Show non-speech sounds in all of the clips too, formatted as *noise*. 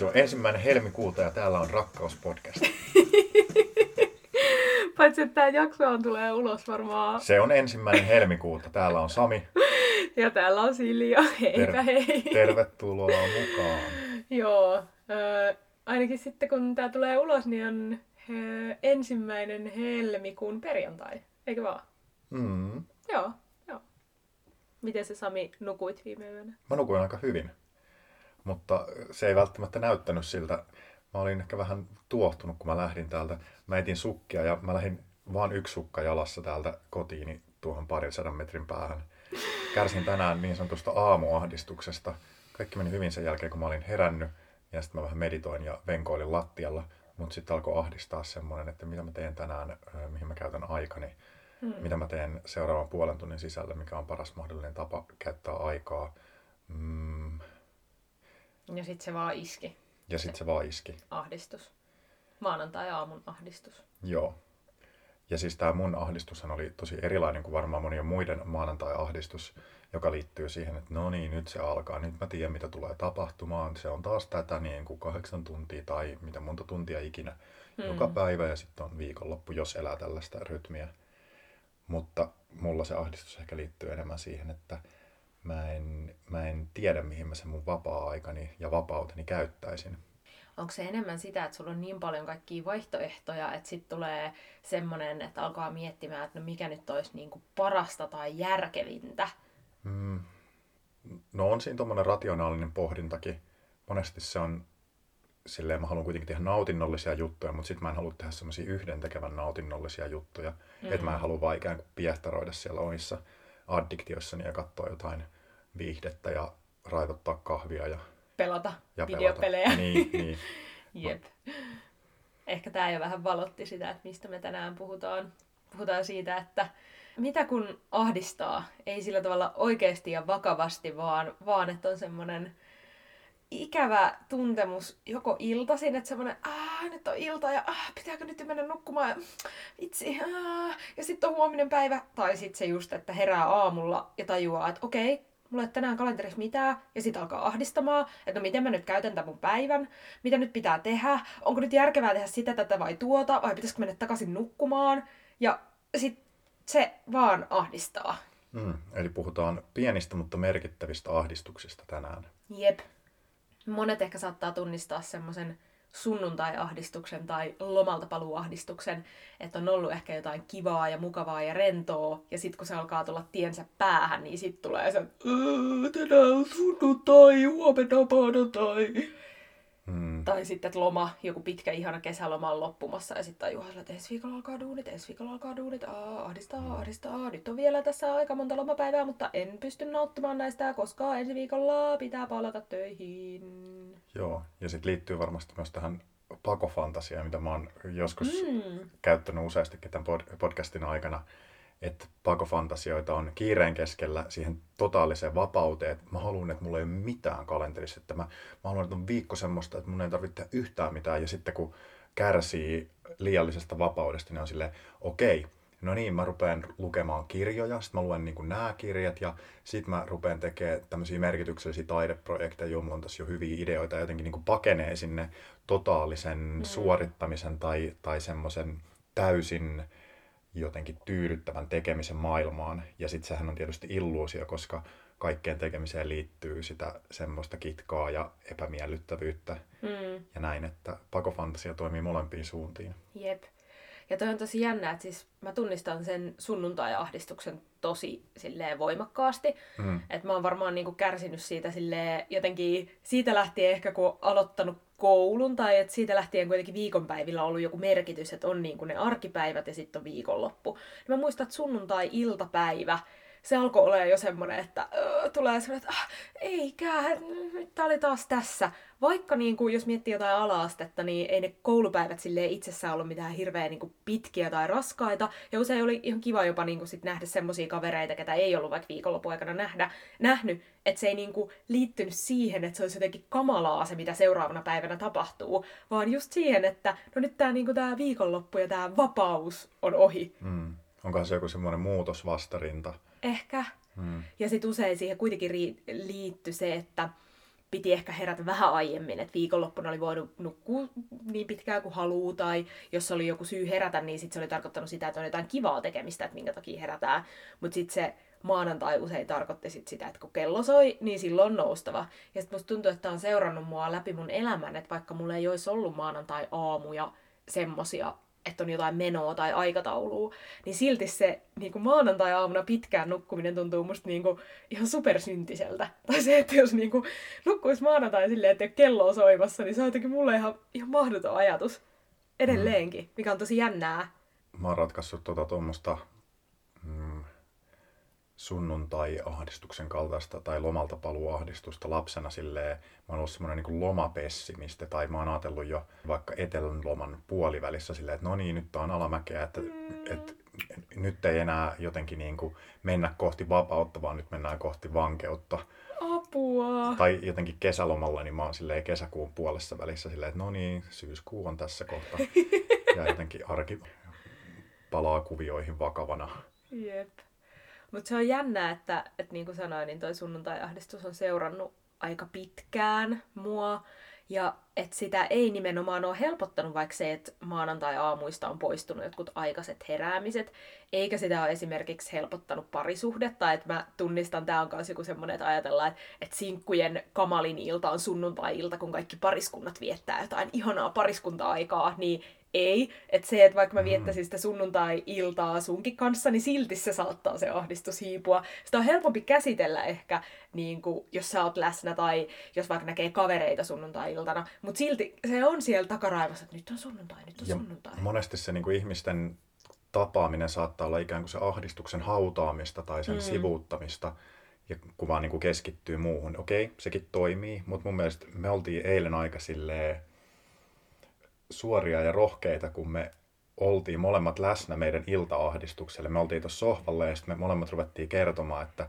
Se on ensimmäinen helmikuuta ja täällä on Rakkauspodcast. *laughs* Paitsi, että tämä jakso on tulee ulos varmaan. Se on ensimmäinen helmikuuta. Täällä on Sami. Ja täällä on Silja. Heipä Ter- hei. Tervetuloa mukaan. Joo. Ö, ainakin sitten kun tämä tulee ulos, niin on ö, ensimmäinen helmikuun perjantai. Eikö vaan? Mm. Joo. Joo. Miten se Sami nukuit viime yönä? Mä nukuin aika hyvin, mutta se ei välttämättä näyttänyt siltä. Mä olin ehkä vähän tuohtunut, kun mä lähdin täältä. Mä etin sukkia ja mä lähdin vaan yksi sukka jalassa täältä kotiini tuohon parin sadan metrin päähän. Kärsin tänään niin sanotusta aamuahdistuksesta. Kaikki meni hyvin sen jälkeen, kun mä olin herännyt ja sitten mä vähän meditoin ja venkoilin lattialla. Mutta sitten alkoi ahdistaa semmoinen, että mitä mä teen tänään, mihin mä käytän aikani, Hmm. mitä mä teen seuraavan puolen tunnin sisällä, mikä on paras mahdollinen tapa käyttää aikaa. Mm, Ja sitten se vaan iski. ja sitten se vaan iski. Ahdistus. Maanantai-aamun ahdistus. Joo. Ja siis tämä mun ahdistushan oli tosi erilainen kuin varmaan monien muiden maanantai-ahdistus, joka liittyy siihen, että no niin, nyt se alkaa, nyt mä tiedän mitä tulee tapahtumaan, se on taas tätä niin kuin kahdeksan tuntia tai mitä monta tuntia ikinä Hmm. joka päivä ja sitten on viikonloppu, jos elää tällaista rytmiä. Mutta mulla se ahdistus ehkä liittyy enemmän siihen, että mä en, mä en tiedä mihin mä sen mun vapaa-aikani ja vapauteni käyttäisin. Onko se enemmän sitä, että sulla on niin paljon kaikkia vaihtoehtoja, että sitten tulee semmoinen, että alkaa miettimään, että no mikä nyt olisi niinku parasta tai järkevintä. Mm. No on siinä tuommoinen rationaalinen pohdintakin. Monesti se on silleen, mä haluan kuitenkin tehdä nautinnollisia juttuja, mutta sitten mä en halua tehdä semmoisia yhdentekevän nautinnollisia juttuja. Mm. Että mä en halua vaan ikään kuin piehtaroida siellä omissa addiktioissani ja katsoa jotain viihdettä ja raivottaa kahvia ja, Pelata ja videopelejä. pelata. Niin, niin. *laughs* Jep. Ehkä tämä jo vähän valotti sitä, että mistä me tänään puhutaan. Puhutaan siitä, että mitä kun ahdistaa, ei sillä tavalla oikeasti ja vakavasti, vaan, vaan että on semmoinen ikävä tuntemus joko iltaisin, että semmoinen, aah, nyt on ilta ja aah, pitääkö nyt mennä nukkumaan vitsi, aah, ja sitten on huominen päivä. Tai sitten se just, että herää aamulla ja tajuaa, että okei, mulla ei ole tänään kalenterissa mitään, ja sitten alkaa ahdistamaan, että no miten mä nyt käytän tämän mun päivän, mitä nyt pitää tehdä, onko nyt järkevää tehdä sitä, tätä vai tuota, vai pitäisikö mennä takaisin nukkumaan, ja sitten se vaan ahdistaa. Mm. Eli puhutaan pienistä, mutta merkittävistä ahdistuksista tänään. Jep. Monet ehkä saattaa tunnistaa semmoisen sunnuntai-ahdistuksen tai lomalta paluuahdistuksen, että on ollut ehkä jotain kivaa ja mukavaa ja rentoa, ja sitten kun se alkaa tulla tiensä päähän, niin sitten tulee se, "Öö, tänään on sunnuntai, huomenna maanantai. Mm. Tai sitten, että loma, joku pitkä ihana kesäloma on loppumassa ja sitten tajuaa, että ensi viikolla alkaa duunit, ensi viikolla alkaa duunit, Aa, ahdistaa, ahdistaa, nyt on vielä tässä aika monta lomapäivää, mutta en pysty nauttimaan näistä, koska ensi viikolla pitää palata töihin. Joo, ja sitten liittyy varmasti myös tähän pakofantasiaan, mitä mä oon joskus Mm. käyttänyt useastikin tämän pod- podcastin aikana, että pakofantasioita on kiireen keskellä siihen totaaliseen vapauteen, että mä haluan, että mulla ei ole mitään kalenterissa, että mä, mä haluan, että on viikko semmoista, että mun ei tarvitse tehdä yhtään mitään, ja sitten kun kärsii liiallisesta vapaudesta, niin on silleen, okei, no niin, mä rupean lukemaan kirjoja, sitten mä luen niin nämä kirjat, ja sitten mä rupean tekemään tämmöisiä merkityksellisiä taideprojekteja, joilla on tässä jo hyviä ideoita, ja jotenkin niin kuin pakenee sinne totaalisen mm. suorittamisen tai, tai semmoisen täysin jotenkin tyydyttävän tekemisen maailmaan. Ja sitten sehän on tietysti illuusio, koska kaikkeen tekemiseen liittyy sitä semmoista kitkaa ja epämiellyttävyyttä Mm. ja näin, että pakofantasia toimii molempiin suuntiin. Jep. Ja toi on tosi jännä, että siis mä tunnistan sen sunnuntai-ahdistuksen tosi silleen voimakkaasti. Mm. Että mä oon varmaan niinku kärsinyt siitä silleen jotenkin siitä lähtien ehkä kun aloittanut koulun tai että siitä lähtien kuitenkin viikonpäivillä on ollut joku merkitys, että on niinku ne arkipäivät ja sitten on viikonloppu. Niin mä muistan, että sunnuntai-iltapäivä, se alkoi olla jo semmoinen, että öö, tulee semmoinen, että ah, eikä, nyt tää oli taas tässä. Vaikka niin kuin, jos miettii jotain ala-astetta, niin ei ne koulupäivät silleen itsessään ollut mitään hirveän niin kuin, pitkiä tai raskaita. Ja usein oli ihan kiva jopa niin kuin, sit nähdä semmoisia kavereita, ketä ei ollut vaikka viikonlopun aikana nähdä, nähnyt. Että se ei niin kuin, liittynyt siihen, että se olisi jotenkin kamalaa se, mitä seuraavana päivänä tapahtuu. Vaan just siihen, että no nyt tämä niin tää viikonloppu ja tämä vapaus on ohi. Mm. Onkohan se joku semmoinen muutosvastarinta? Ehkä. Mm. Ja sitten usein siihen kuitenkin ri- liittyi se, että piti ehkä herätä vähän aiemmin, että viikonloppuna oli voinut nukkua niin pitkään kuin haluaa, tai jos oli joku syy herätä, niin sit se oli tarkoittanut sitä, että on jotain kivaa tekemistä, että minkä takia herätään. Mutta sitten se maanantai usein tarkoitti sit sitä, että kun kello soi, niin silloin on noustava. Ja sitten musta tuntuu, että on seurannut mua läpi mun elämän, että vaikka mulla ei olisi ollut maanantai-aamuja semmosia, että on jotain menoa tai aikataulua, niin silti se niin kuin maanantai-aamuna pitkään nukkuminen tuntuu musta niin kuin ihan supersyntiseltä. *laughs* Tai se, että jos niin kuin nukkuisi maanantai silleen, että kello on soimassa, niin se on jotenkin mulle ihan, ihan mahdoton ajatus edelleenkin, mikä on tosi jännää. Mä oon ratkaissut tuota tuommoista mm, sunnuntai-ahdistuksen kaltaista tai lomalta paluuahdistusta lapsena silleen, mä oon ollut semmoinen niin lomapessimiste tai mä oon ajatellut jo vaikka etelän loman puolivälissä silleen, että no niin, nyt on alamäkeä, että, mm. että nyt ei enää jotenkin niin kuin mennä kohti vapautta, vaan nyt mennään kohti vankeutta. Apua! Tai jotenkin kesälomalla, niin mä oon silleen kesäkuun puolessa välissä silleen, että no niin, syyskuu on tässä kohta. *laughs* ja jotenkin arki palaa kuvioihin vakavana. Jep. Mutta se on jännä, että, että niin kuin sanoin, niin toi sunnuntai-ahdistus on seurannut aika pitkään mua. Ja että sitä ei nimenomaan ole helpottanut vaikka se, että maanantai-aamuista on poistunut jotkut aikaiset heräämiset, eikä sitä ole esimerkiksi helpottanut parisuhdetta, että mä tunnistan, tämä on myös joku semmoinen, että ajatellaan, että, että sinkkujen kamalin ilta on sunnuntai-ilta, kun kaikki pariskunnat viettää jotain ihanaa pariskunta-aikaa, niin ei. Että se, että vaikka mä mm. viettäisin sitä sunnuntai-iltaa sunkin kanssa, niin silti se saattaa se ahdistus hiipua. Sitä on helpompi käsitellä ehkä, niin kuin, jos sä oot läsnä tai jos vaikka näkee kavereita sunnuntai-iltana. Mutta silti se on siellä takaraivossa, että nyt on sunnuntai, nyt on ja sunnuntai. Monesti se niin kuin ihmisten tapaaminen saattaa olla ikään kuin se ahdistuksen hautaamista tai sen mm. sivuuttamista ja kun vaan niin kuin keskittyy muuhun. Okei, sekin toimii, mutta mun mielestä me oltiin eilen aika silleen suoria ja rohkeita, kun me oltiin molemmat läsnä meidän iltaahdistukselle. Me oltiin tuossa sohvalle ja sitten me molemmat ruvettiin kertomaan, että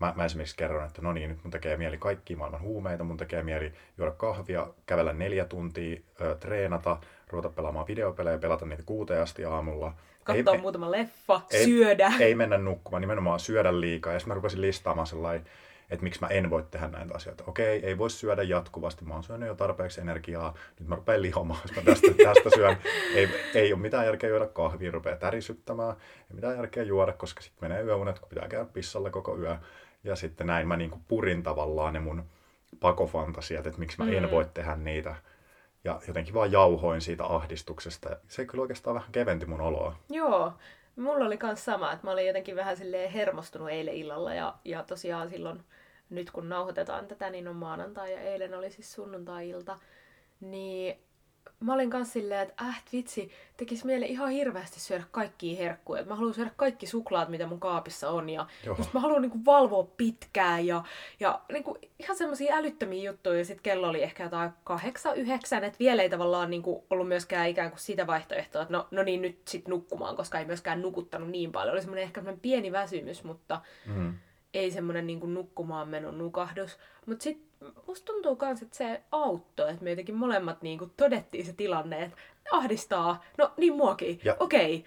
mä, mä esimerkiksi kerron, että no niin, nyt mun tekee mieli kaikki maailman huumeita, mun tekee mieli juoda kahvia, kävellä neljä tuntia, ö, treenata, ruveta pelaamaan videopelejä, pelata niitä kuuteen asti aamulla. Katsoa ei, muutama leffa, ei, syödä. Ei mennä nukkumaan, nimenomaan syödä liikaa. Ja sitten mä rupesin listaamaan sellainen että miksi mä en voi tehdä näitä asioita. Okei, ei voi syödä jatkuvasti, mä oon syönyt jo tarpeeksi energiaa, nyt mä rupean lihomaan, jos mä tästä, *laughs* tästä syön. Ei, ei ole mitään järkeä juoda kahvia, rupeaa tärisyttämään, ei mitään järkeä juoda, koska sitten menee yöunet, kun pitää käydä pissalle koko yö. Ja sitten näin mä niin kuin purin tavallaan ne mun pakofantasiat, että miksi mä mm. en voi tehdä niitä. Ja jotenkin vaan jauhoin siitä ahdistuksesta. Se kyllä oikeastaan vähän keventi mun oloa. Joo, Mulla oli myös sama, että mä olin jotenkin vähän silleen hermostunut eilen illalla ja, ja tosiaan silloin nyt kun nauhoitetaan tätä, niin on maanantai ja eilen oli siis sunnuntai-ilta, niin mä olin kanssa silleen, että äh vitsi, tekis mieli ihan hirveästi syödä kaikkia herkkuja. Mä haluan syödä kaikki suklaat, mitä mun kaapissa on. Ja just mä haluan niinku valvoa pitkään ja, ja niinku ihan semmoisia älyttömiä juttuja. Ja sit kello oli ehkä jotain kahdeksan, yhdeksän, että vielä ei tavallaan niinku ollut myöskään ikään kuin sitä vaihtoehtoa, että no, no niin nyt sit nukkumaan, koska ei myöskään nukuttanut niin paljon. Oli semmoinen ehkä semmoinen pieni väsymys, mutta mm. Ei semmoinen niinku nukkumaan menon nukahdus. Mutta sitten musta tuntuu myös, että se auttoi, että me jotenkin molemmat niin kuin todettiin se tilanne, että ahdistaa, no niin muakin, ja... okei,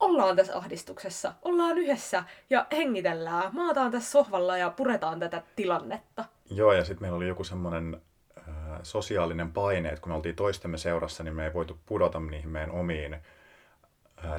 ollaan tässä ahdistuksessa, ollaan yhdessä ja hengitellään, maataan tässä sohvalla ja puretaan tätä tilannetta. Joo, ja sitten meillä oli joku semmoinen äh, sosiaalinen paine, että kun me oltiin toistemme seurassa, niin me ei voitu pudota niihin meidän omiin äh,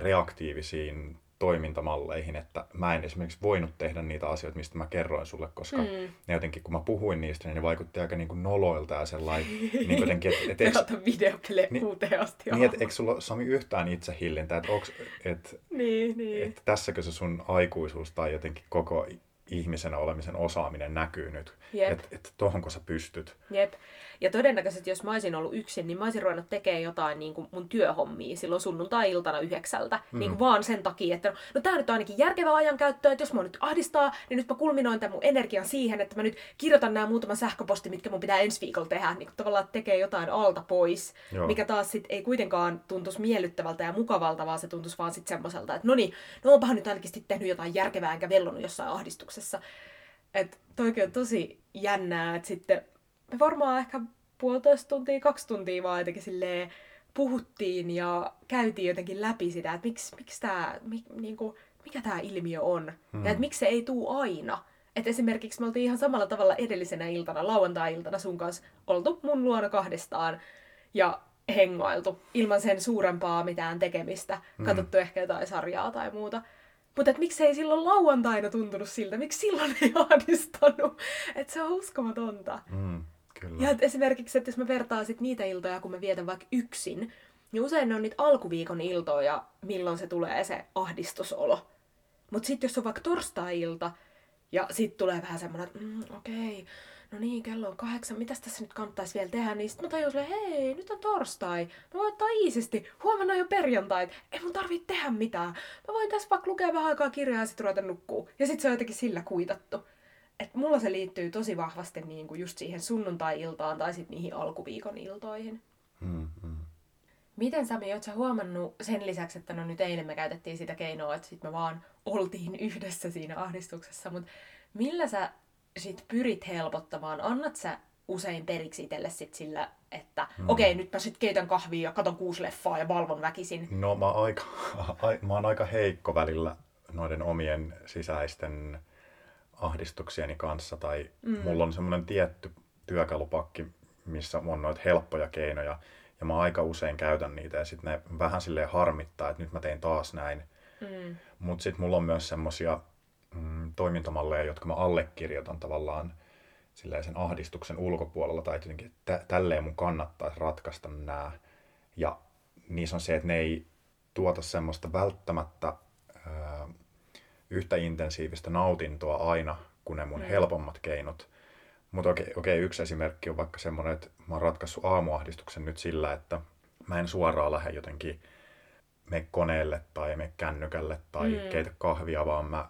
reaktiivisiin toimintamalleihin, että mä en esimerkiksi voinut tehdä niitä asioita, mistä mä kerroin sulle, koska mm. ne jotenkin, kun mä puhuin niistä, niin ne vaikutti aika niin kuin noloilta ja sellainen, niin jotenkin, että... Et, et videopelejä niin, kuuteen asti Niin, että eikö sulla Sami yhtään itsehillintä, että, onks, et, niin, niin. että tässäkö se sun aikuisuus tai jotenkin koko ihmisenä olemisen osaaminen näkyy nyt, että et, tohonko sä pystyt. Jep. Ja todennäköisesti, jos mä olisin ollut yksin, niin mä olisin ruvennut tekemään jotain niin kuin mun työhommia silloin sunnuntai-iltana yhdeksältä. Mm. Niin kuin vaan sen takia, että no, no tää nyt on ainakin järkevä ajankäyttö, että jos mä nyt ahdistaa, niin nyt mä kulminoin tämän mun energian siihen, että mä nyt kirjoitan nämä muutaman sähköposti, mitkä mun pitää ensi viikolla tehdä. Niin kuin tavallaan tekee jotain alta pois, Joo. mikä taas sit ei kuitenkaan tuntuisi miellyttävältä ja mukavalta, vaan se tuntuisi vaan sitten semmoiselta, että no niin, no onpahan nyt ainakin sitten tehnyt jotain järkevää enkä vellonut jossain ahdistuksessa. Että toikin on tosi jännää, että sitten me varmaan ehkä puolitoista tuntia, kaksi tuntia vaan jotenkin silleen puhuttiin ja käytiin jotenkin läpi sitä, että miksi, miksi tää, mi, niinku, mikä tämä ilmiö on. Hmm. Ja että miksi se ei tule aina. Että esimerkiksi me oltiin ihan samalla tavalla edellisenä iltana, lauantai-iltana sun kanssa, oltu mun luona kahdestaan ja hengailtu ilman sen suurempaa mitään tekemistä. Mm. Katsottu ehkä jotain sarjaa tai muuta. Mutta et miksei silloin lauantaina tuntunut siltä, miksi silloin ei *laughs* ahdistanut. Että se on uskomatonta. Mm, kyllä. Ja et esimerkiksi, että jos mä vertaan sit niitä iltoja, kun mä vietän vaikka yksin, niin usein ne on niitä alkuviikon iltoja, milloin se tulee se ahdistusolo. Mutta sitten jos on vaikka torstai-ilta, ja sitten tulee vähän semmoinen, että mm, okei, okay, no niin, kello on kahdeksan, mitäs tässä nyt kannattaisi vielä tehdä, niin sitten mä tajusin, hei, nyt on torstai, mä voin ottaa iisisti, huomenna on jo perjantai, ei mun tarvii tehdä mitään. Mä voin tässä vaikka lukea vähän aikaa kirjaa ja sitten ruveta nukkuu. Ja sitten se on jotenkin sillä kuitattu. Et mulla se liittyy tosi vahvasti niin kuin just siihen sunnuntai-iltaan tai sitten niihin alkuviikon iltoihin. Mm, mm. Miten Sami, oot sä huomannut sen lisäksi, että no nyt eilen me käytettiin sitä keinoa, että sitten me vaan oltiin yhdessä siinä ahdistuksessa, mutta millä sä sit pyrit helpottamaan? Annat sä usein periksi itselle sit sillä, että hmm. okei, okay, nyt mä sit keitän kahvia ja katon kuusi leffaa ja valvon väkisin? No mä, aika, *laughs* mä oon aika heikko välillä noiden omien sisäisten ahdistuksieni kanssa. Tai mm. mulla on semmoinen tietty työkalupakki, missä on noita helppoja keinoja. Ja mä aika usein käytän niitä ja sitten ne vähän silleen harmittaa, että nyt mä tein taas näin. Mm. Mutta sitten mulla on myös semmoisia mm, toimintamalleja, jotka mä allekirjoitan tavallaan sen ahdistuksen ulkopuolella tai jotenkin, että tälleen mun kannattaisi ratkaista nämä. Ja niissä on se, että ne ei tuota semmoista välttämättä ää, yhtä intensiivistä nautintoa aina kuin ne mun mm. helpommat keinot. Mutta okei, okei, yksi esimerkki on vaikka semmoinen, että mä oon ratkaissut aamuahdistuksen nyt sillä, että mä en suoraan lähde jotenkin me koneelle tai me kännykälle tai mm. keitä kahvia, vaan mä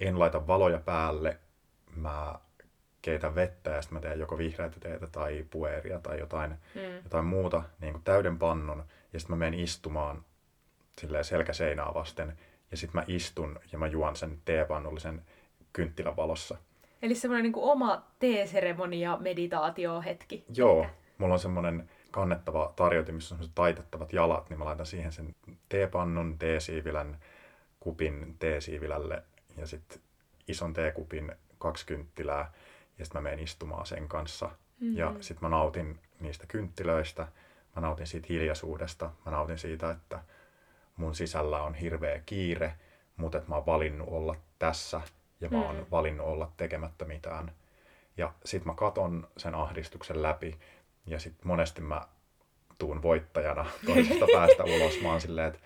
en laita valoja päälle, mä keitä vettä ja sitten mä teen joko vihreätä teetä tai pueria tai jotain, mm. jotain muuta niin kuin täyden pannun ja sitten mä menen istumaan silleen selkäseinää vasten ja sitten mä istun ja mä juon sen teepannullisen kynttilän valossa. Eli semmoinen niin oma teeseremonia meditaatiohetki. Joo, mulla on semmoinen kannettava tarjotin, missä on taitettavat jalat, niin mä laitan siihen sen teepannun, teesiivilän, kupin teesiivilälle ja sitten ison teekupin kaksi kynttilää ja sitten mä menen istumaan sen kanssa. Mm-hmm. Ja sitten mä nautin niistä kynttilöistä, mä nautin siitä hiljaisuudesta, mä nautin siitä, että mun sisällä on hirveä kiire, mutta että mä oon valinnut olla tässä ja mä oon mm. valinnut olla tekemättä mitään. Ja sitten mä katon sen ahdistuksen läpi ja sitten monesti mä tuun voittajana toisesta *laughs* päästä ulos. Mä oon silleen, että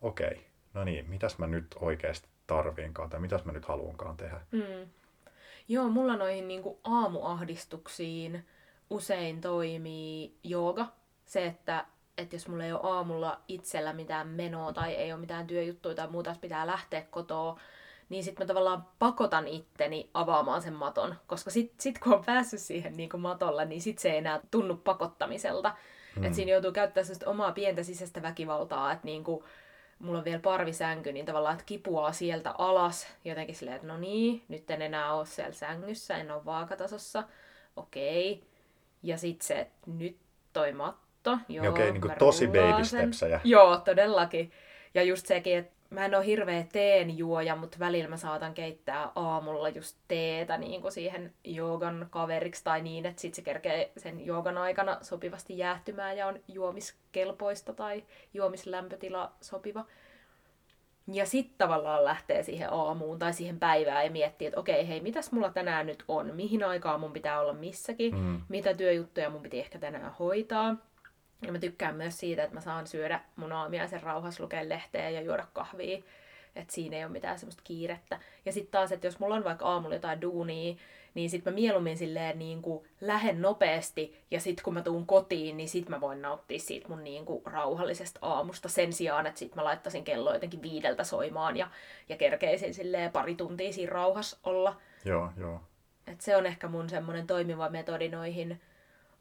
okei, okay, no niin, mitäs mä nyt oikeasti tarviinkaan tai mitäs mä nyt haluankaan tehdä. Mm. Joo, mulla noihin niinku aamuahdistuksiin usein toimii jooga. Se, että, että jos mulla ei ole aamulla itsellä mitään menoa tai ei ole mitään työjuttuja tai muuta, pitää lähteä kotoa, niin sitten mä tavallaan pakotan itteni avaamaan sen maton. Koska sitten sit kun on päässyt siihen niin kuin matolle, niin sitten se ei enää tunnu pakottamiselta. Mm. Että siinä joutuu käyttämään omaa pientä sisäistä väkivaltaa, että niin kuin, mulla on vielä parvisänky, niin tavallaan, että kipuaa sieltä alas jotenkin silleen, että no niin, nyt en enää ole siellä sängyssä, en ole vaakatasossa, okei. Okay. Ja sitten se, että nyt toi matto, joo, Okei, okay, niin kuin tosi baby stepsejä. Joo, todellakin. Ja just sekin, että mä en ole hirveä teen juoja, mutta välillä mä saatan keittää aamulla just teetä niin kuin siihen joogan kaveriksi tai niin, että sit se kerkee sen joogan aikana sopivasti jäähtymään ja on juomiskelpoista tai juomislämpötila sopiva. Ja sitten tavallaan lähtee siihen aamuun tai siihen päivään ja miettii, että okei, hei, mitäs mulla tänään nyt on? Mihin aikaan mun pitää olla missäkin? Mm. Mitä työjuttuja mun piti ehkä tänään hoitaa? Ja mä tykkään myös siitä, että mä saan syödä mun aamiaisen rauhassa, lukea lehteä ja juoda kahvia. Että siinä ei ole mitään semmoista kiirettä. Ja sitten taas, että jos mulla on vaikka aamulla jotain duunia, niin sitten mä mieluummin silleen niin kuin lähden nopeasti ja sitten kun mä tuun kotiin, niin sitten mä voin nauttia siitä mun niin kuin rauhallisesta aamusta sen sijaan, että sitten mä laittaisin kello jotenkin viideltä soimaan ja, ja kerkeisin silleen pari tuntia siinä rauhassa olla. Joo, joo. Et se on ehkä mun semmoinen toimiva metodi noihin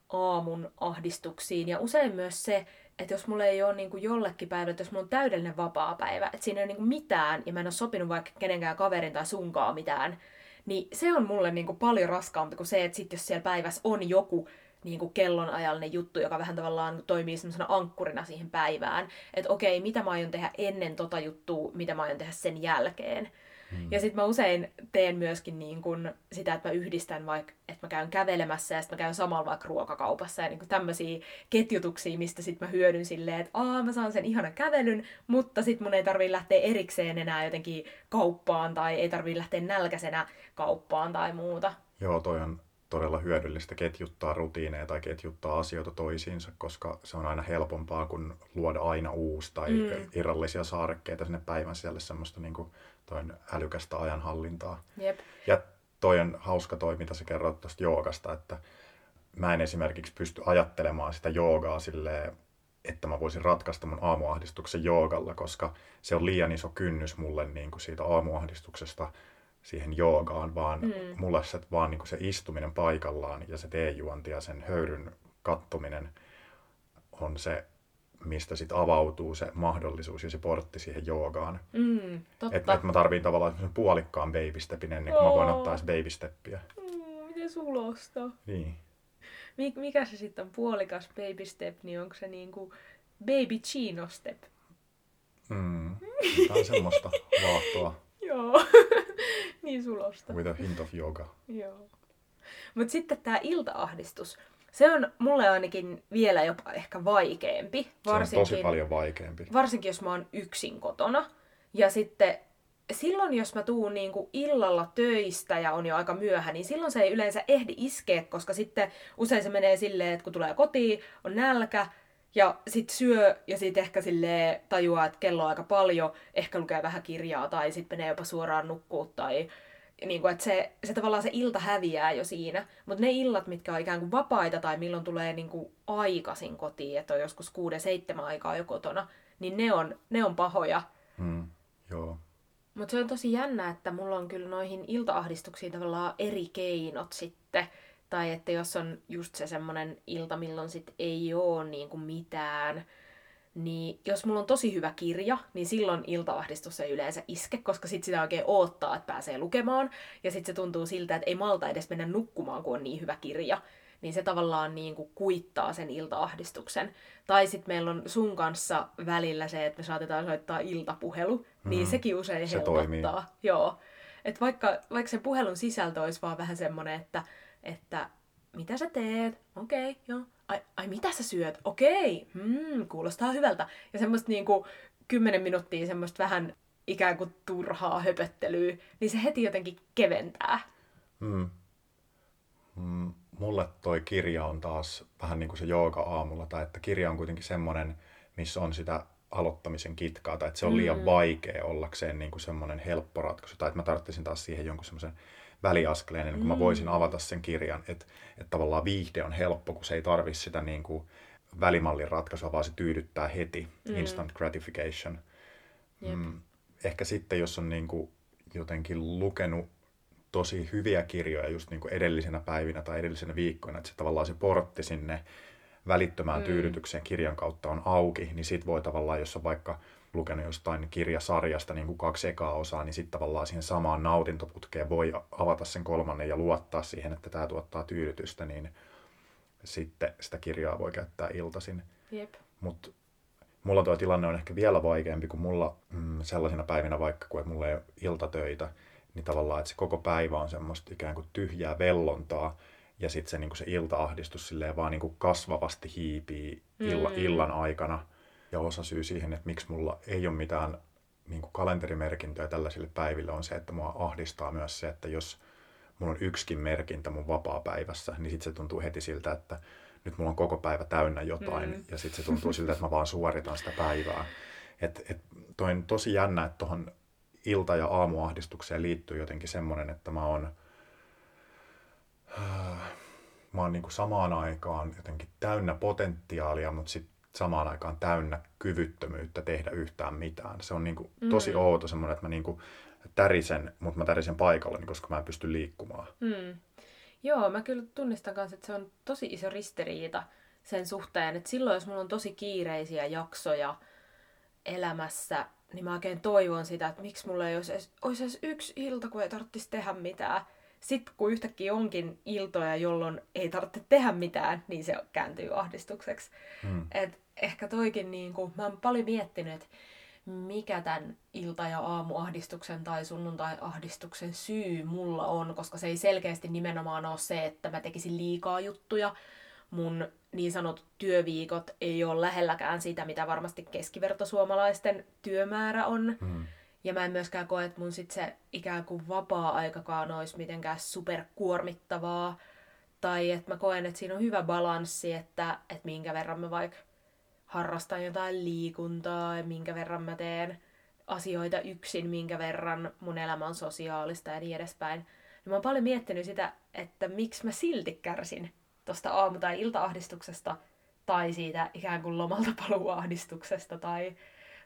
aamun ahdistuksiin. Ja usein myös se, että jos mulla ei ole niin kuin jollekin päivällä, että jos mulla on täydellinen vapaa päivä, että siinä ei ole niin kuin mitään, ja mä en ole sopinut vaikka kenenkään kaverin tai sunkaan mitään, niin se on mulle niin kuin paljon raskaampi kuin se, että sit jos siellä päivässä on joku niin kuin kellonajallinen juttu, joka vähän tavallaan toimii semmoisena ankkurina siihen päivään. Että okei, mitä mä aion tehdä ennen tota juttua, mitä mä aion tehdä sen jälkeen. Mm. Ja sitten mä usein teen myöskin niin kun sitä, että mä yhdistän vaikka, että mä käyn kävelemässä ja sitten mä käyn samalla vaikka ruokakaupassa ja niin tämmöisiä ketjutuksia, mistä sitten mä hyödyn silleen, että aa mä saan sen ihanan kävelyn, mutta sitten mun ei tarvii lähteä erikseen enää jotenkin kauppaan tai ei tarvii lähteä nälkäisenä kauppaan tai muuta. Joo, toi on todella hyödyllistä ketjuttaa rutiineja tai ketjuttaa asioita toisiinsa, koska se on aina helpompaa kuin luoda aina uusi tai mm. irrallisia saarekkeita sinne päivän sisälle semmoista niin kuin toin älykästä ajanhallintaa. Jep. Ja toi on hauska toi, mitä sä kerroit tuosta joogasta, että mä en esimerkiksi pysty ajattelemaan sitä joogaa silleen, että mä voisin ratkaista mun aamuahdistuksen joogalla, koska se on liian iso kynnys mulle niin kuin siitä aamuahdistuksesta siihen joogaan, vaan mm. mulle se, vaan niin kuin se istuminen paikallaan ja se teejuonti ja sen höyryn kattominen on se, mistä sitten avautuu se mahdollisuus ja se portti siihen joogaan. Mm. Että et mä tarviin tavallaan puolikkaan baby stepin ennen kuin mä voin ottaa se baby steppiä. Mm, miten sulosta? Niin. Mik, mikä se sitten on puolikas baby step, niin onko se niinku baby chino step? Mm, tämä on semmoista *laughs* vaahtoa. Joo. *laughs* niin sulosta. With a hint of yoga. Joo. Mutta sitten tämä iltaahdistus. Se on mulle ainakin vielä jopa ehkä vaikeampi. Varsinkin, se on tosi paljon vaikeampi. Varsinkin jos mä oon yksin kotona. Ja sitten silloin, jos mä tuun niin kuin illalla töistä ja on jo aika myöhä, niin silloin se ei yleensä ehdi iskeä, koska sitten usein se menee silleen, että kun tulee kotiin, on nälkä, ja sit syö ja sit ehkä sille tajuaa, että kello on aika paljon, ehkä lukee vähän kirjaa tai sitten menee jopa suoraan nukkuu tai niin kuin, että se, se tavallaan se ilta häviää jo siinä. Mutta ne illat, mitkä on ikään kuin vapaita tai milloin tulee niin kuin aikaisin kotiin, että on joskus kuuden, seitsemän aikaa jo kotona, niin ne on, ne on pahoja. Mm, joo. Mutta se on tosi jännä, että mulla on kyllä noihin iltaahdistuksiin tavallaan eri keinot sitten. Tai että jos on just se semmoinen ilta, milloin sit ei oo niin kuin mitään, niin jos mulla on tosi hyvä kirja, niin silloin iltaahdistus ei yleensä iske, koska sit sitä oikein oottaa, että pääsee lukemaan. Ja sitten se tuntuu siltä, että ei malta edes mennä nukkumaan, kun on niin hyvä kirja. Niin se tavallaan niin kuin kuittaa sen iltaahdistuksen. Tai sitten meillä on sun kanssa välillä se, että me saatetaan soittaa iltapuhelu, niin mm, sekin usein se helpottaa. Toimii. Joo. Et vaikka, vaikka sen puhelun sisältö olisi vaan vähän semmoinen, että, että mitä sä teet? Okei, okay, joo ai, ai mitä sä syöt? Okei, mm, kuulostaa hyvältä. Ja semmoista niinku kymmenen minuuttia semmoista vähän ikään kuin turhaa höpöttelyä, niin se heti jotenkin keventää. Mm. Mm, mulle toi kirja on taas vähän niin kuin se jooga aamulla, tai että kirja on kuitenkin semmoinen, missä on sitä aloittamisen kitkaa, tai että se on liian mm. vaikea ollakseen niin kuin semmoinen helppo ratkaisu, tai että mä tarvitsisin taas siihen jonkun semmoisen väliaskeleen, niin kuin mä voisin mm. avata sen kirjan. Että et tavallaan viihde on helppo, kun se ei tarvi sitä niin kuin välimallin ratkaisua, vaan se tyydyttää heti. Mm. Instant gratification. Mm. Ehkä sitten, jos on niin kuin jotenkin lukenut tosi hyviä kirjoja just niin kuin edellisenä päivinä tai edellisenä viikkoina, että se tavallaan se portti sinne välittömään mm. tyydytykseen kirjan kautta on auki, niin sit voi tavallaan, jos on vaikka lukenut jostain kirjasarjasta niin kuin kaksi ekaa osaa, niin sitten tavallaan siihen samaan nautintoputkeen voi avata sen kolmannen ja luottaa siihen, että tämä tuottaa tyydytystä, niin sitten sitä kirjaa voi käyttää iltaisin. Jep. Mutta mulla tuo tilanne on ehkä vielä vaikeampi kuin mulla mm, sellaisina päivinä vaikka, kun mulla ei ole iltatöitä, niin tavallaan, että se koko päivä on semmoista ikään kuin tyhjää vellontaa, ja sitten se, niin se iltaahdistus silleen vaan niin kuin kasvavasti hiipii illa, mm. illan aikana – ja osa syy siihen, että miksi mulla ei ole mitään niin kuin kalenterimerkintöjä tällaisille päiville on se, että mua ahdistaa myös se, että jos mulla on yksikin merkintä mun vapaa-päivässä, niin sitten se tuntuu heti siltä, että nyt mulla on koko päivä täynnä jotain, mm. ja sitten se tuntuu siltä, että mä vaan suoritan sitä päivää. Et, et, toi on tosi jännä, että tuohon ilta- ja aamuahdistukseen liittyy jotenkin semmoinen, että mä oon, äh, mä oon niin kuin samaan aikaan jotenkin täynnä potentiaalia, mutta sitten samaan aikaan täynnä kyvyttömyyttä tehdä yhtään mitään. Se on niin kuin tosi mm. outo semmoinen, että mä niin kuin tärisen, mutta mä tärisen paikalla, koska mä en pysty liikkumaan. Mm. Joo, mä kyllä tunnistan kanssa, että se on tosi iso ristiriita sen suhteen, että silloin jos mulla on tosi kiireisiä jaksoja elämässä, niin mä oikein toivon sitä, että miksi mulla ei olisi edes, olisi edes yksi ilta, kun ei tarvitsisi tehdä mitään. Sitten kun yhtäkkiä onkin iltoja, jolloin ei tarvitse tehdä mitään, niin se kääntyy ahdistukseksi. Mm. Et ehkä toikin, niin kuin, mä oon paljon miettinyt, että mikä tämän ilta- ja aamuahdistuksen tai sunnuntai-ahdistuksen syy mulla on, koska se ei selkeästi nimenomaan ole se, että mä tekisin liikaa juttuja. Mun niin sanotut työviikot ei ole lähelläkään sitä, mitä varmasti keskivertosuomalaisten työmäärä on. Mm. Ja mä en myöskään koe, että mun sit se ikään kuin vapaa-aikakaan olisi mitenkään superkuormittavaa. Tai että mä koen, että siinä on hyvä balanssi, että, että minkä verran mä vaikka harrastan jotain liikuntaa ja minkä verran mä teen asioita yksin, minkä verran mun elämä on sosiaalista ja niin edespäin. Ja mä oon paljon miettinyt sitä, että miksi mä silti kärsin tuosta aamu- tai iltaahdistuksesta tai siitä ikään kuin lomalta paluuahdistuksesta tai,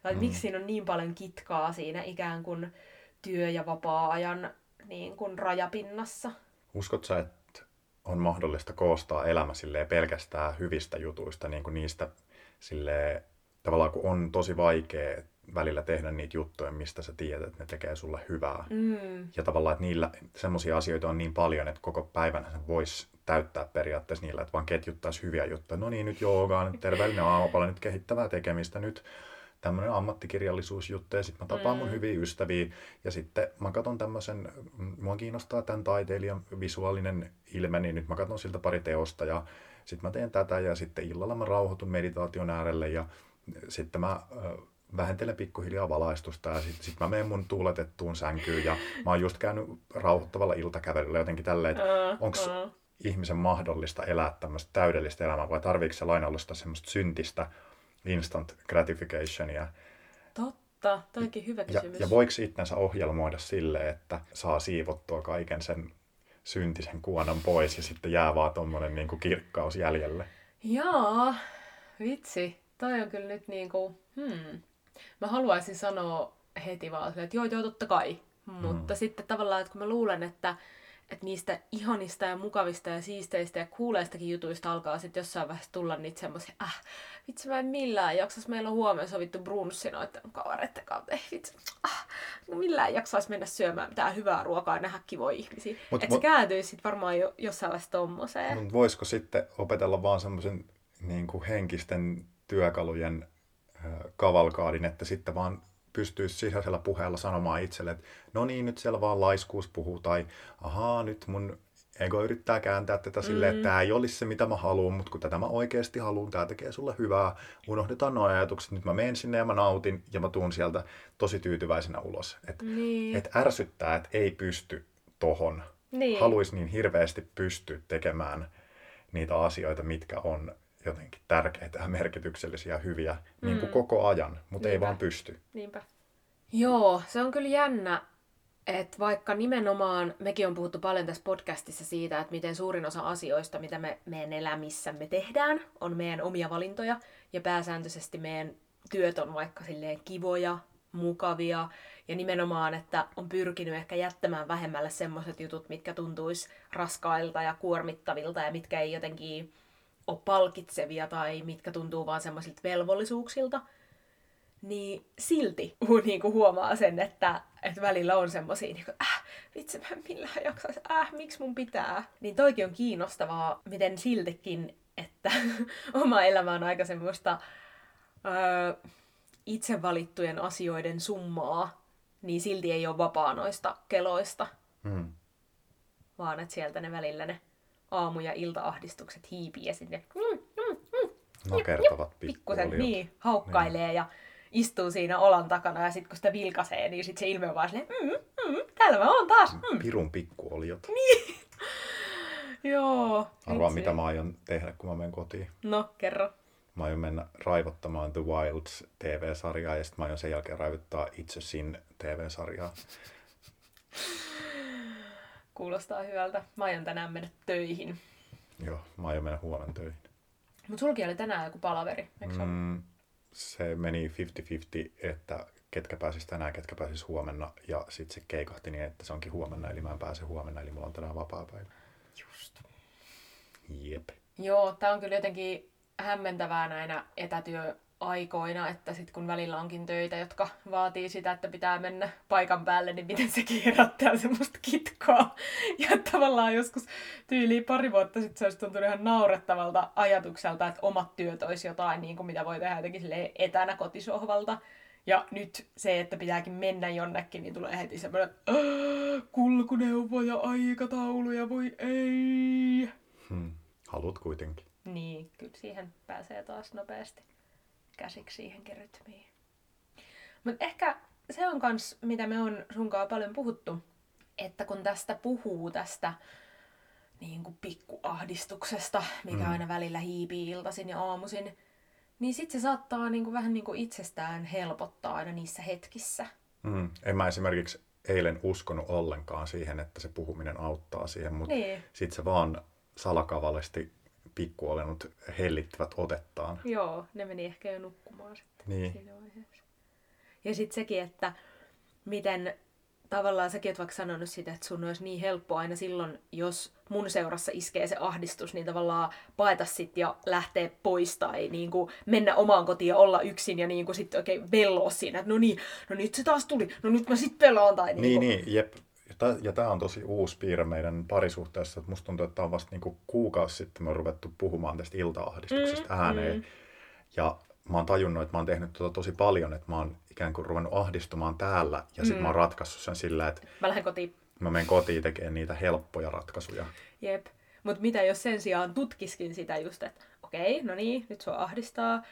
tai mm. miksi siinä on niin paljon kitkaa siinä ikään kuin työ- ja vapaa-ajan niin kuin rajapinnassa. Uskot sä, että on mahdollista koostaa elämä pelkästään hyvistä jutuista, niin kuin niistä sille tavallaan kun on tosi vaikea välillä tehdä niitä juttuja, mistä sä tiedät, että ne tekee sulle hyvää. Mm. Ja tavallaan, että niillä semmoisia asioita on niin paljon, että koko päivänä sen voisi täyttää periaatteessa niillä, että vaan ketjuttaisi hyviä juttuja. No niin, nyt joogaa, nyt terveellinen aamupala, nyt kehittävää tekemistä, nyt tämmöinen ammattikirjallisuusjuttu ja sitten mä tapaan mun mm. hyviä ystäviä ja sitten mä katson tämmöisen, mua kiinnostaa tämän taiteilijan visuaalinen ilme, niin nyt mä katson siltä pari teosta ja sitten mä teen tätä ja sitten illalla mä rauhoitun meditaation äärelle ja sitten mä vähentelen pikkuhiljaa valaistusta ja sitten sit mä menen mun tuuletettuun sänkyyn ja mä oon just käynyt rauhoittavalla iltakävelyllä jotenkin tälleen, että onko ihmisen mahdollista elää tämmöistä täydellistä elämää vai tarviiko se lainallista semmoista syntistä instant gratificationia. Totta, toikin hyvä kysymys. Ja, ja voiko itsensä ohjelmoida sille, että saa siivottua kaiken sen syntisen kuonan pois ja sitten jää vaan tommonen niin kuin kirkkaus jäljelle. Jaa, vitsi. Toi on kyllä nyt niin kuin, hmm. Mä haluaisin sanoa heti vaan, että joo, joo, totta kai. Mutta hmm. sitten tavallaan, että kun mä luulen, että että niistä ihanista ja mukavista ja siisteistä ja kuuleistakin jutuista alkaa sitten jossain vaiheessa tulla niitä semmoisia, äh, vitsi mä en millään jaksas, meillä on huomenna sovittu brunssi noiden kavereiden kautta, ei vitsi, ah, no millään jaksaisi mennä syömään mitään hyvää ruokaa ja nähdä kivoja ihmisiä. Että se kääntyisi sitten varmaan jo, jossain vaiheessa tommoseen. Mutta voisiko sitten opetella vaan semmoisen niin henkisten työkalujen äh, kavalkaadin, että sitten vaan pystyisi sisäisellä puheella sanomaan itselle, että no niin, nyt siellä vaan laiskuus puhuu, tai ahaa, nyt mun ego yrittää kääntää tätä silleen, että mm. tämä ei olisi se, mitä mä haluan, mutta kun tätä mä oikeasti haluan, tämä tekee sulle hyvää, unohdetaan nuo ajatukset, nyt mä menen sinne ja mä nautin, ja mä tuun sieltä tosi tyytyväisenä ulos. Että niin. et ärsyttää, että ei pysty tohon. Niin. Haluaisi niin hirveästi pystyä tekemään niitä asioita, mitkä on jotenkin tärkeitä ja merkityksellisiä ja hyviä mm. niin kuin koko ajan, mutta Niinpä. ei vaan pysty. Niinpä. Joo, se on kyllä jännä, että vaikka nimenomaan, mekin on puhuttu paljon tässä podcastissa siitä, että miten suurin osa asioista, mitä me meidän elämissämme tehdään, on meidän omia valintoja, ja pääsääntöisesti meidän työt on vaikka silleen kivoja, mukavia, ja nimenomaan, että on pyrkinyt ehkä jättämään vähemmälle semmoiset jutut, mitkä tuntuisi raskailta ja kuormittavilta, ja mitkä ei jotenkin ole palkitsevia tai mitkä tuntuu vaan semmoisilta velvollisuuksilta, niin silti *laughs* niin kuin huomaa sen, että, että välillä on semmoisia, niin kuin, äh, vitsi mä en millään jaksaisi, äh, miksi mun pitää. Niin toikin on kiinnostavaa, miten siltikin, että *laughs* oma elämä on aika semmoista öö, itse valittujen asioiden summaa, niin silti ei ole vapaa noista keloista. Hmm. Vaan että sieltä ne välillä ne aamu- ja iltaahdistukset hiipii ja sinne mm, mm, mm, nakertavat pikkusen niin, haukkailee niin. ja istuu siinä olan takana ja sitten kun sitä vilkaisee, niin sitten se ilme on vaan silleen, mm, mm, täällä mä oon taas. Mm. Pirun pikkuoliot. *laughs* Niin. Joo. Arvaa, mitä mä aion tehdä, kun mä menen kotiin. No, kerro. Mä aion mennä raivottamaan The Wilds TV-sarjaa ja sitten mä aion sen jälkeen raivottaa Itse Sin TV-sarjaa. Kuulostaa hyvältä. Mä aion tänään mennä töihin. Joo, mä aion mennä huomenna töihin. Mutta sulki oli tänään joku palaveri, eikö se mm, Se meni 50-50, että ketkä pääsis tänään, ketkä pääsis huomenna. Ja sitten se keikahti niin, että se onkin huomenna, eli mä en pääse huomenna, eli mulla on tänään vapaa päivä. Just. Jep. Joo, tää on kyllä jotenkin hämmentävää näinä etätyö aikoina, että sitten kun välillä onkin töitä, jotka vaatii sitä, että pitää mennä paikan päälle, niin miten sekin herättää semmoista kitkoa. *laughs* Ja tavallaan joskus tyyliin pari vuotta sitten se olisi tuntunut ihan naurettavalta ajatukselta, että omat työt olisi jotain, niin kuin mitä voi tehdä jotenkin etänä kotisohvalta. Ja nyt se, että pitääkin mennä jonnekin, niin tulee heti semmoinen kulkuneuvoja, aikatauluja, voi ei. Hmm. Haluat kuitenkin. Niin, kyllä siihen pääsee taas nopeasti käsiksi siihenkin rytmiin. Mutta ehkä se on kans, mitä me on sunkaan paljon puhuttu, että kun tästä puhuu tästä niin kuin pikkuahdistuksesta, mikä mm. aina välillä hiipii iltaisin ja aamuisin, niin sitten se saattaa niin kuin vähän niin kuin itsestään helpottaa aina niissä hetkissä. Mm. En mä esimerkiksi eilen uskonut ollenkaan siihen, että se puhuminen auttaa siihen, mutta niin. sitten se vaan salakavallisesti pikkuolennut hellittävät otettaan. Joo, ne meni ehkä jo nukkumaan sitten niin. siinä vaiheessa. Ja sitten sekin, että miten tavallaan säkin oot vaikka sanonut sitä, että sun olisi niin helppo aina silloin, jos mun seurassa iskee se ahdistus, niin tavallaan paeta sit ja lähteä pois tai niin kuin mennä omaan kotiin ja olla yksin ja niin kuin sitten oikein velloa siinä, että no niin, no nyt se taas tuli, no nyt mä sit pelaan tai niin Niin, niin, jep. Ja tämä on tosi uusi piirre meidän parisuhteessa, että musta tuntuu, että tämä on vasta niin kuukausi sitten me on ruvettu puhumaan tästä iltaahdistuksesta mm, ääneen. Mm. Ja mä oon tajunnut, että mä oon tehnyt tota tosi paljon, että mä oon ikään kuin ruvennut ahdistumaan täällä ja sitten mm. mä oon ratkaissut sen sillä, että mä lähden kotiin. Mä menen kotiin tekemään niitä helppoja ratkaisuja. Jep. Mutta mitä jos sen sijaan tutkiskin sitä just, että okei, no niin, nyt sua ahdistaa.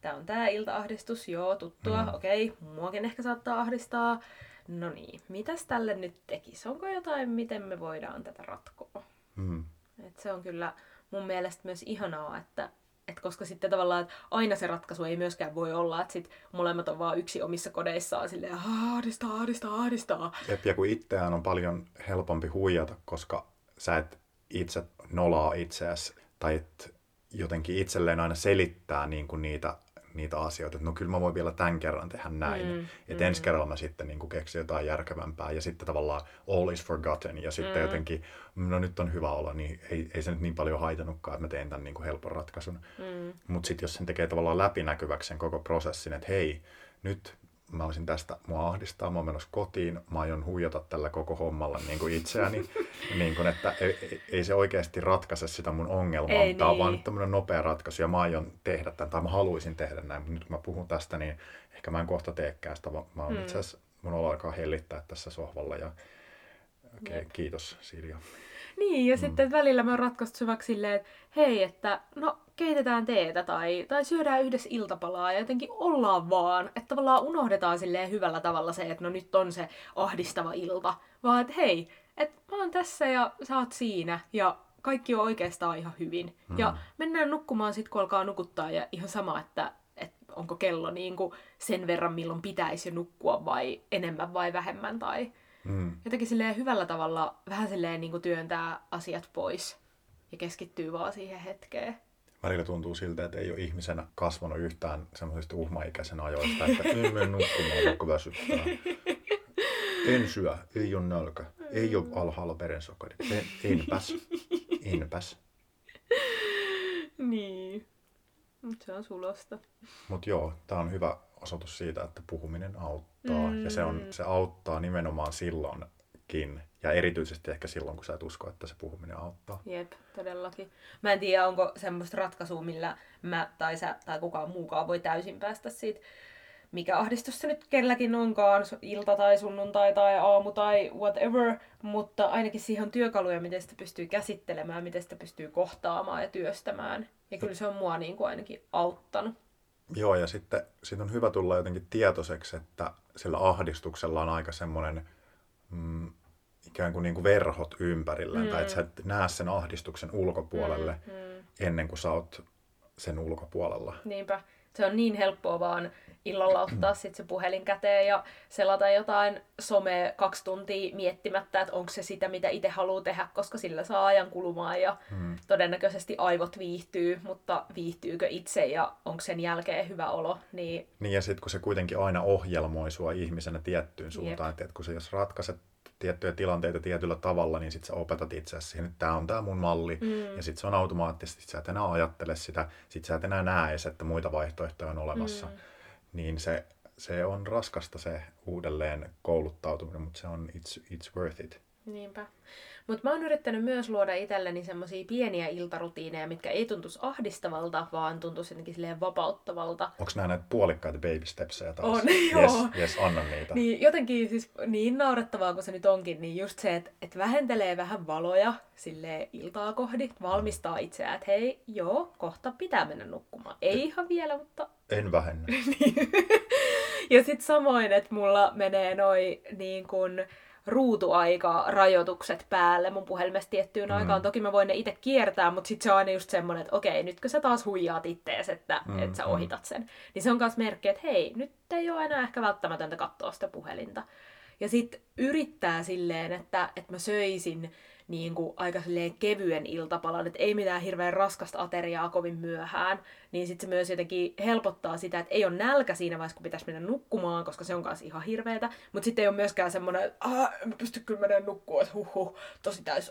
Tää on tää iltaahdistus, joo, tuttua, mm. okei, muakin ehkä saattaa ahdistaa. No niin, mitäs tälle nyt tekisi? Onko jotain, miten me voidaan tätä ratkoa? Mm. Et se on kyllä mun mielestä myös ihanaa, että et koska sitten tavallaan että aina se ratkaisu ei myöskään voi olla, että sit molemmat on vaan yksi omissa kodeissaan silleen ahdistaa, ahdistaa, ahdistaa. Jep, ja kun itseään on paljon helpompi huijata, koska sä et itse nolaa itseäsi tai et jotenkin itselleen aina selittää niin kuin niitä niitä asioita, että no kyllä mä voin vielä tämän kerran tehdä näin. Mm, että mm. ensi kerralla mä sitten niin keksin jotain järkevämpää ja sitten tavallaan all is forgotten ja sitten mm. jotenkin, no nyt on hyvä olla, niin ei, ei se nyt niin paljon haitannutkaan, että mä teen tämän niin kuin helpon ratkaisun. Mm. Mutta sitten jos sen tekee tavallaan läpinäkyväksi sen koko prosessin, että hei, nyt mä olisin tästä, mua ahdistaa, mä oon menossa kotiin, mä aion huijata tällä koko hommalla niin kuin itseäni, *laughs* niin kuin, että ei, ei, se oikeasti ratkaise sitä mun ongelmaa, ei, tämä niin. on vaan nyt tämmöinen nopea ratkaisu ja mä aion tehdä tämän, tai mä haluaisin tehdä näin, mutta nyt kun mä puhun tästä, niin ehkä mä en kohta teekään sitä, mä oon hmm. itse asiassa, mun alkaa hellittää tässä sohvalla ja okei, okay, kiitos Silja. Niin, ja mm. sitten välillä me on ratkaistu se vaikka silleen, että hei, että no keitetään teetä tai, tai syödään yhdessä iltapalaa ja jotenkin ollaan vaan. Että tavallaan unohdetaan silleen hyvällä tavalla se, että no nyt on se ahdistava ilta. Vaan että hei, että mä oon tässä ja sä oot siinä ja kaikki on oikeastaan ihan hyvin. Mm. Ja mennään nukkumaan sitten, kun alkaa nukuttaa ja ihan sama, että, että onko kello niin kuin sen verran, milloin pitäisi nukkua vai enemmän vai vähemmän tai Mm. Jotenkin silleen hyvällä tavalla vähän silleen niin kuin työntää asiat pois ja keskittyy vaan siihen hetkeen. Välillä tuntuu siltä, että ei ole ihmisenä kasvanut yhtään semmoisesta uhmaikäisen ajoista, että ei *laughs* mene nukkumaan, kun väsyttää. En syö, ei ole nälkä, ei ole alhaalla verensokeri, en, enpäs, enpäs. Niin, mutta se on sulosta. Mutta joo, tämä on hyvä osoitus siitä, että puhuminen auttaa. Mm. Ja se, on, se auttaa nimenomaan silloinkin. Ja erityisesti ehkä silloin, kun sä et usko, että se puhuminen auttaa. Jep, todellakin. Mä en tiedä, onko semmoista ratkaisua, millä mä tai sä tai kukaan muukaan voi täysin päästä siitä, mikä ahdistus se nyt kelläkin onkaan, ilta tai sunnuntai tai aamu tai whatever, mutta ainakin siihen on työkaluja, miten sitä pystyy käsittelemään, miten sitä pystyy kohtaamaan ja työstämään. Ja kyllä se on mua niin kuin ainakin auttanut. Joo, ja sitten sit on hyvä tulla jotenkin tietoiseksi, että sillä ahdistuksella on aika semmoinen mm, ikään kuin, niin kuin verhot ympärillä, mm. tai että sä et näe sen ahdistuksen ulkopuolelle mm, mm. ennen kuin sä oot sen ulkopuolella. Niinpä. Se on niin helppoa vaan illalla ottaa sitten se puhelin käteen ja selata jotain somea kaksi tuntia miettimättä, että onko se sitä, mitä itse haluaa tehdä, koska sillä saa ajan kulumaan ja hmm. todennäköisesti aivot viihtyy, mutta viihtyykö itse ja onko sen jälkeen hyvä olo. Niin, niin ja sitten kun se kuitenkin aina ohjelmoi sua ihmisenä tiettyyn suuntaan, että kun se jos ratkaiset tiettyjä tilanteita tietyllä tavalla, niin sitten sä opetat itseäsi siihen, että tämä on tämä mun malli, mm. ja sitten se on automaattisesti, sä et enää ajattele sitä, sitten sä et enää näe että muita vaihtoehtoja on olemassa. Mm niin se, se on raskasta se uudelleen kouluttautuminen, mutta se on it's, it's worth it. Niinpä. Mutta mä oon yrittänyt myös luoda itselleni semmoisia pieniä iltarutiineja, mitkä ei tuntuisi ahdistavalta, vaan tuntuisi jotenkin silleen vapauttavalta. Onko nämä näitä puolikkaita baby stepsejä taas? On, *laughs* yes, joo. Yes, anna niitä. Niin jotenkin siis niin naurettavaa kuin se nyt onkin, niin just se, että, että vähentelee vähän valoja sille iltaa kohdi, valmistaa itseään, että hei, joo, kohta pitää mennä nukkumaan. Ei ihan vielä, mutta... En vähennä. *laughs* ja sitten samoin, että mulla menee noin niin kuin ruutuaika-rajoitukset päälle mun puhelimesta tiettyyn mm. aikaan. Toki mä voin ne itse kiertää, mutta sitten se on aina just semmoinen, että okei, nytkö sä taas huijaat ittees, että, mm, että sä ohitat sen. Niin se on myös merkki, että hei, nyt ei ole enää ehkä välttämätöntä katsoa sitä puhelinta. Ja sitten yrittää silleen, että, että mä söisin niin kuin aika kevyen iltapalan, että ei mitään hirveän raskasta ateriaa kovin myöhään, niin sitten se myös jotenkin helpottaa sitä, että ei ole nälkä siinä vaiheessa, kun pitäisi mennä nukkumaan, koska se on kanssa ihan hirveetä, mutta sitten ei ole myöskään semmoinen, että en pysty kyllä menemään nukkumaan, että huh, tosi täys.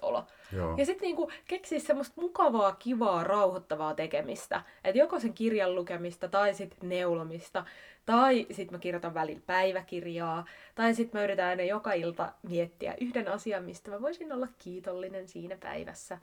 Joo. Ja sitten niinku keksii semmoista mukavaa, kivaa, rauhoittavaa tekemistä, että joko sen kirjan lukemista tai sitten neulomista, tai sitten mä kirjoitan välillä päiväkirjaa. Tai sitten mä yritän aina joka ilta miettiä yhden asian, mistä mä voisin olla kiitollinen siinä päivässä.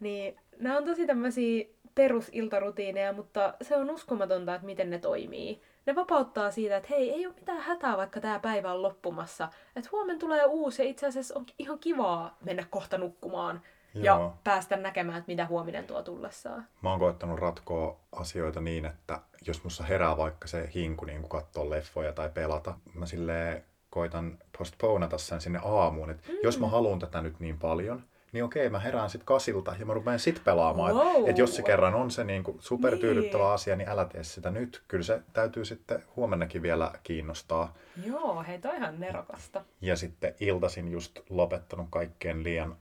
Niin nämä on tosi tämmöisiä perusiltarutiineja, mutta se on uskomatonta, että miten ne toimii. Ne vapauttaa siitä, että hei, ei ole mitään hätää, vaikka tämä päivä on loppumassa. Että huomenna tulee uusi ja itse asiassa on ihan kivaa mennä kohta nukkumaan Joo. ja päästä näkemään, että mitä huominen tuo tullessaan. Mä oon koettanut ratkoa asioita niin, että jos mussa herää vaikka se hinku niin katsoa leffoja tai pelata, mä silleen koitan postponata sen sinne aamuun, että mm. jos mä haluan tätä nyt niin paljon, niin okei, mä herään sitten kasilta ja mä rupean sit pelaamaan. Wow. Että et jos se kerran on se niinku supertyydyttävä niin. asia, niin älä tee sitä nyt. Kyllä se täytyy sitten huomennakin vielä kiinnostaa. Joo, hei toi ihan nerokasta. Ja sitten iltasin just lopettanut kaikkeen liian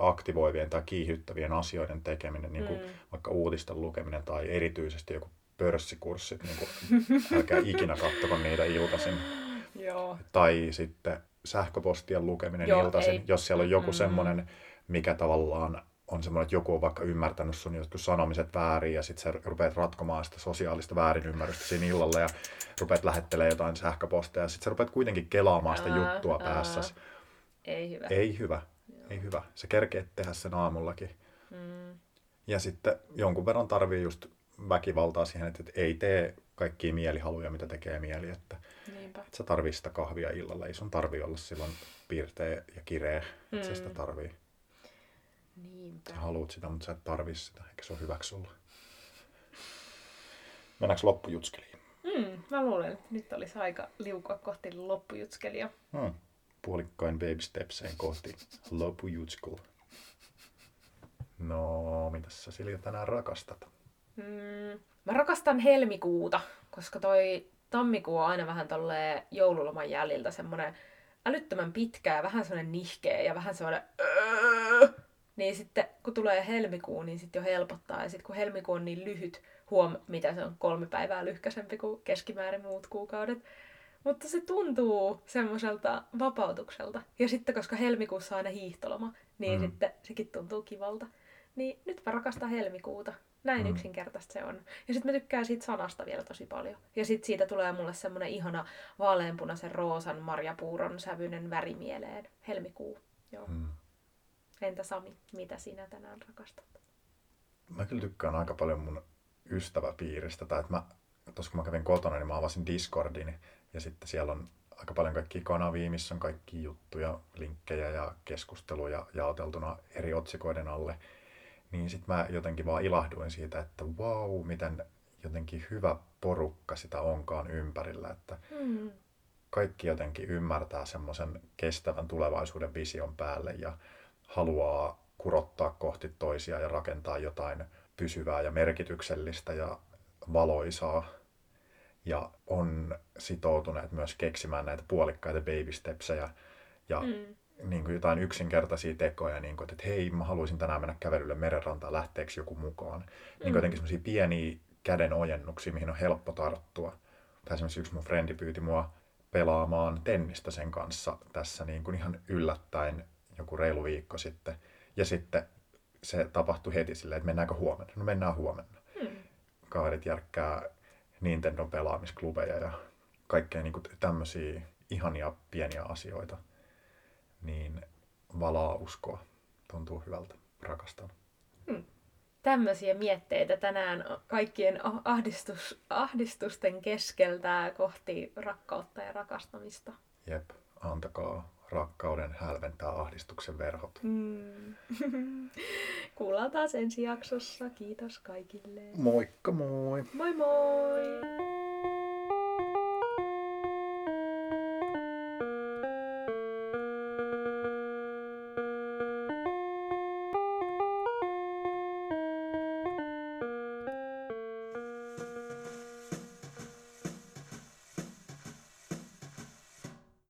aktivoivien tai kiihyttävien asioiden tekeminen, niin kuin mm. vaikka uutisten lukeminen tai erityisesti joku pörssikurssit, niin kuin, *laughs* älkää ikinä kattoko niitä iltaisin. Joo. Tai sitten sähköpostien lukeminen Joo, iltaisin, ei. jos siellä on joku mm. semmoinen, mikä tavallaan on semmoinen, että joku on vaikka ymmärtänyt sun jotkut sanomiset väärin ja sitten sä rupeat ratkomaan sitä sosiaalista väärinymmärrystä siinä illalla ja rupeat lähettelemään jotain sähköposteja ja sitten sä rupeat kuitenkin kelaamaan sitä aa, juttua päässäsi. Ei hyvä. Ei hyvä. Ei hyvä. Se kerkeet tehdä sen aamullakin. Mm. Ja sitten jonkun verran tarvii just väkivaltaa siihen, että ei tee kaikkia mielihaluja, mitä tekee mieli. Että, että sä tarvii sitä kahvia illalla. Ei sun tarvii olla silloin piirteä ja kireä, mm. että sä sitä mm. tarvii. Niinpä. Sä haluat sitä, mutta sä et tarvii sitä, eikä se ole hyväksi sulla. Mennäänkö loppujutskeliin? Mm, mä luulen, että nyt olisi aika liukua kohti loppujutskelia. Hmm puolikkain baby kohti lopujutskul. No, mitä sä Silja tänään rakastat? Mm, mä rakastan helmikuuta, koska toi tammikuu on aina vähän tolleen joululoman jäljiltä semmonen älyttömän pitkä ja vähän semmonen nihkeä ja vähän semmonen öö. Niin sitten kun tulee helmikuu, niin sitten jo helpottaa. Ja sitten kun helmikuu on niin lyhyt, huom, mitä se on, kolme päivää lyhkäisempi kuin keskimäärin muut kuukaudet, mutta se tuntuu semmoiselta vapautukselta. Ja sitten koska helmikuussa on aina hiihtoloma, niin mm. sitten sekin tuntuu kivalta. Niin nyt mä rakastan helmikuuta. Näin mm. yksinkertaista se on. Ja sitten mä tykkään siitä sanasta vielä tosi paljon. Ja sitten siitä tulee mulle semmonen ihana vaaleanpunaisen roosan marjapuuron sävyinen väri mieleen. Helmikuu. Joo. Mm. Entä Sami, mitä sinä tänään rakastat? Mä kyllä tykkään aika paljon mun ystäväpiiristä. Tai että mä, tuossa kun mä kävin kotona, niin mä avasin Discordin. Ja sitten siellä on aika paljon kaikki kanavia, missä on kaikki juttuja, linkkejä ja keskusteluja jaoteltuna eri otsikoiden alle. Niin sitten mä jotenkin vaan ilahduin siitä, että wow, miten jotenkin hyvä porukka sitä onkaan ympärillä. Että mm. kaikki jotenkin ymmärtää semmoisen kestävän tulevaisuuden vision päälle ja haluaa kurottaa kohti toisia ja rakentaa jotain pysyvää ja merkityksellistä ja valoisaa ja on sitoutuneet myös keksimään näitä puolikkaita baby stepsejä ja mm. niin kuin jotain yksinkertaisia tekoja, niin kuin, että hei, mä haluaisin tänään mennä kävelylle merenrantaan, lähteekö joku mukaan. Mm. Niin kuin jotenkin semmoisia pieniä käden ojennuksia, mihin on helppo tarttua. Tai esimerkiksi yksi mun frendi pyyti mua pelaamaan tennistä sen kanssa tässä niin kuin ihan yllättäen joku reilu viikko sitten. Ja sitten se tapahtui heti silleen, että mennäänkö huomenna? No mennään huomenna. Mm. Kaverit järkkää Nintendon pelaamisklubeja ja kaikkea niin tämmöisiä ihania pieniä asioita, niin valaa uskoa. Tuntuu hyvältä. Rakastan. Tämmöisiä mietteitä tänään kaikkien ahdistus, ahdistusten keskeltä kohti rakkautta ja rakastamista. Jep, antakaa rakkauden hälventää ahdistuksen verhot. Mm. *laughs* Kuullaan taas ensi jaksossa. Kiitos kaikille. Moikka moi! Moi moi!